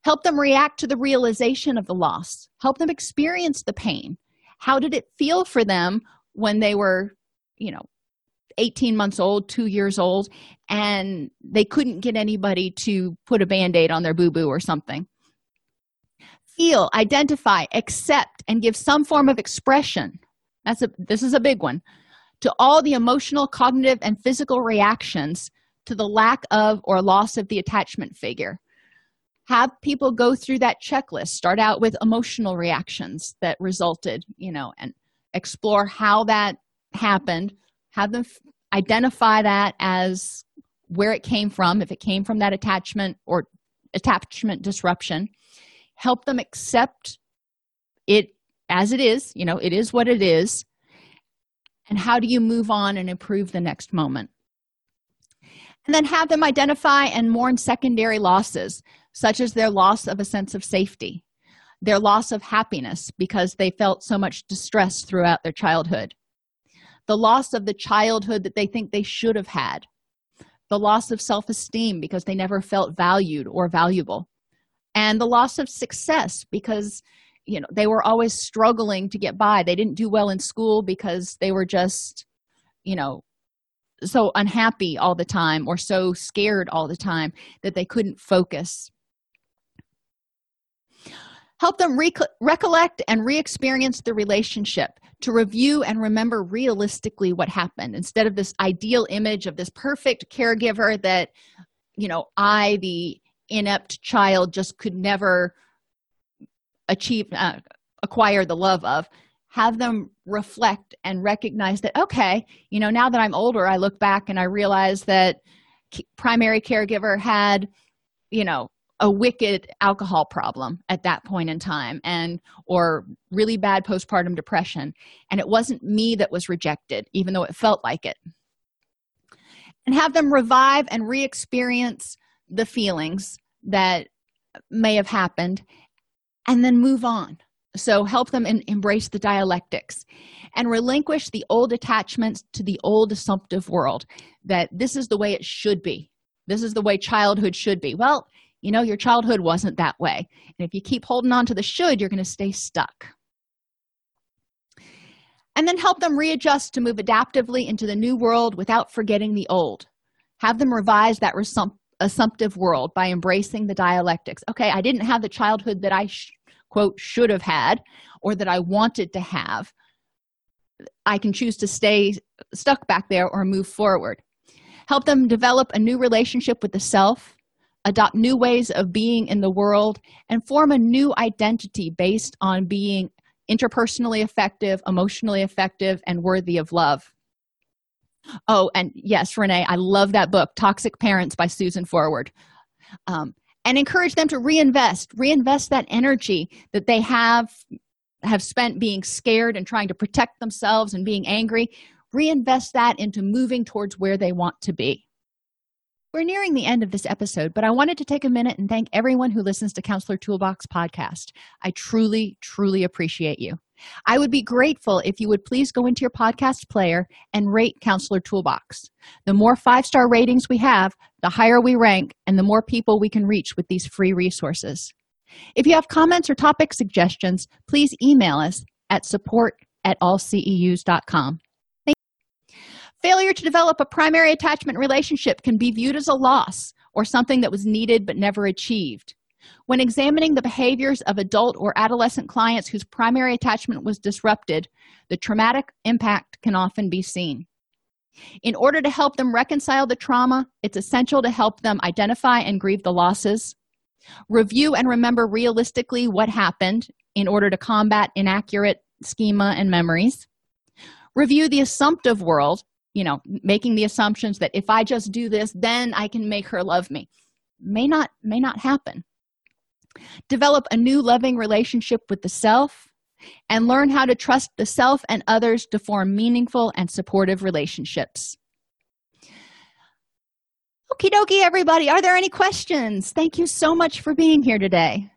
Help them react to the realization of the loss. Help them experience the pain. How did it feel for them when they were you know 18 months old 2 years old and they couldn't get anybody to put a band-aid on their boo-boo or something feel identify accept and give some form of expression. That's a this is a big one. To all the emotional cognitive and physical reactions to the lack of or loss of the attachment figure. Have people go through that checklist. Start out with emotional reactions that resulted you know and explore how that happened. Have them f- identify that as where it came from if it came from that attachment or attachment disruption help them accept it as it is you know it is what it is. And how do you move on and improve the next moment? And then have them identify and mourn secondary losses such as their loss of a sense of safety their loss of happiness because they felt so much distress throughout their childhood the loss of the childhood that they think they should have had the loss of self-esteem because they never felt valued or valuable and the loss of success because you know they were always struggling to get by. They didn't do well in school because they were just you know so unhappy all the time or so scared all the time that they couldn't focus. Help them rec- recollect and re-experience the relationship to review and remember realistically what happened instead of this ideal image of this perfect caregiver that you know i the inept child just could never achieve uh, acquire the love of. Have them reflect and recognize that okay you know now that i'm older i look back and i realize that primary caregiver had you know a wicked alcohol problem at that point in time and or really bad postpartum depression. And it wasn't me that was rejected even though it felt like it. And have them revive and re-experience the feelings that may have happened and then move on. So help them in, embrace the dialectics and relinquish the old attachments to the old assumptive world that this is the way it should be. This is the way childhood should be. Well you know your childhood wasn't that way. And if you keep holding on to the should you're going to stay stuck. And then help them readjust to move adaptively into the new world without forgetting the old. Have them revise that assumptive world by embracing the dialectics. Okay i didn't have the childhood that i sh- quote should have had or that i wanted to have. I can choose to stay stuck back there or move forward. Help them develop a new relationship with the self adopt new ways of being in the world and form a new identity based on being interpersonally effective emotionally effective and worthy of love oh and yes renee i love that book toxic parents by susan forward um, and encourage them to reinvest reinvest that energy that they have have spent being scared and trying to protect themselves and being angry reinvest that into moving towards where they want to be we're nearing the end of this episode, but I wanted to take a minute and thank everyone who listens to Counselor Toolbox podcast. I truly, truly appreciate you. I would be grateful if you would please go into your podcast player and rate Counselor Toolbox. The more five star ratings we have, the higher we rank and the more people we can reach with these free resources. If you have comments or topic suggestions, please email us at support at allceus.com. Failure to develop a primary attachment relationship can be viewed as a loss or something that was needed but never achieved. When examining the behaviors of adult or adolescent clients whose primary attachment was disrupted, the traumatic impact can often be seen. In order to help them reconcile the trauma, it's essential to help them identify and grieve the losses, review and remember realistically what happened in order to combat inaccurate schema and memories, review the assumptive world you know making the assumptions that if i just do this then i can make her love me may not may not happen develop a new loving relationship with the self and learn how to trust the self and others to form meaningful and supportive relationships okie dokie everybody are there any questions thank you so much for being here today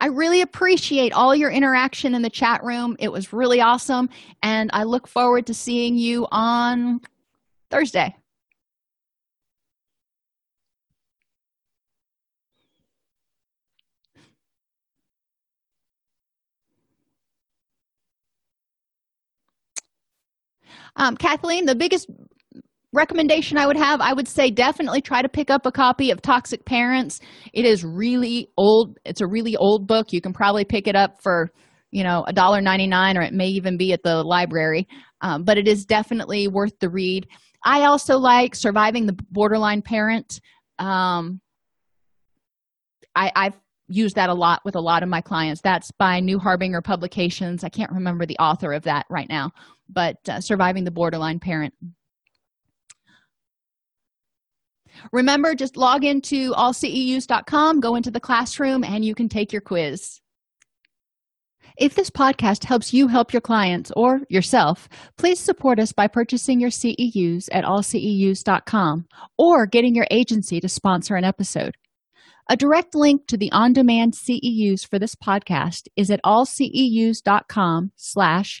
I really appreciate all your interaction in the chat room. It was really awesome. And I look forward to seeing you on Thursday. Um, Kathleen, the biggest recommendation i would have i would say definitely try to pick up a copy of toxic parents. It is really old it's a really old book. You can probably pick it up for you know a dollar 99 or it may even be at the library. Um, but it is definitely worth the read. I also like surviving the borderline parent. Um, I, i've used that a lot with a lot of my clients. That's by new harbinger publications. I can't remember the author of that right now but uh, surviving the borderline parent Remember, just log into allceus.com, go into the classroom, and you can take your quiz. If this podcast helps you help your clients or yourself, please support us by purchasing your CEUs at allceus.com or getting your agency to sponsor an episode. A direct link to the on-demand CEUs for this podcast is at allceus.com slash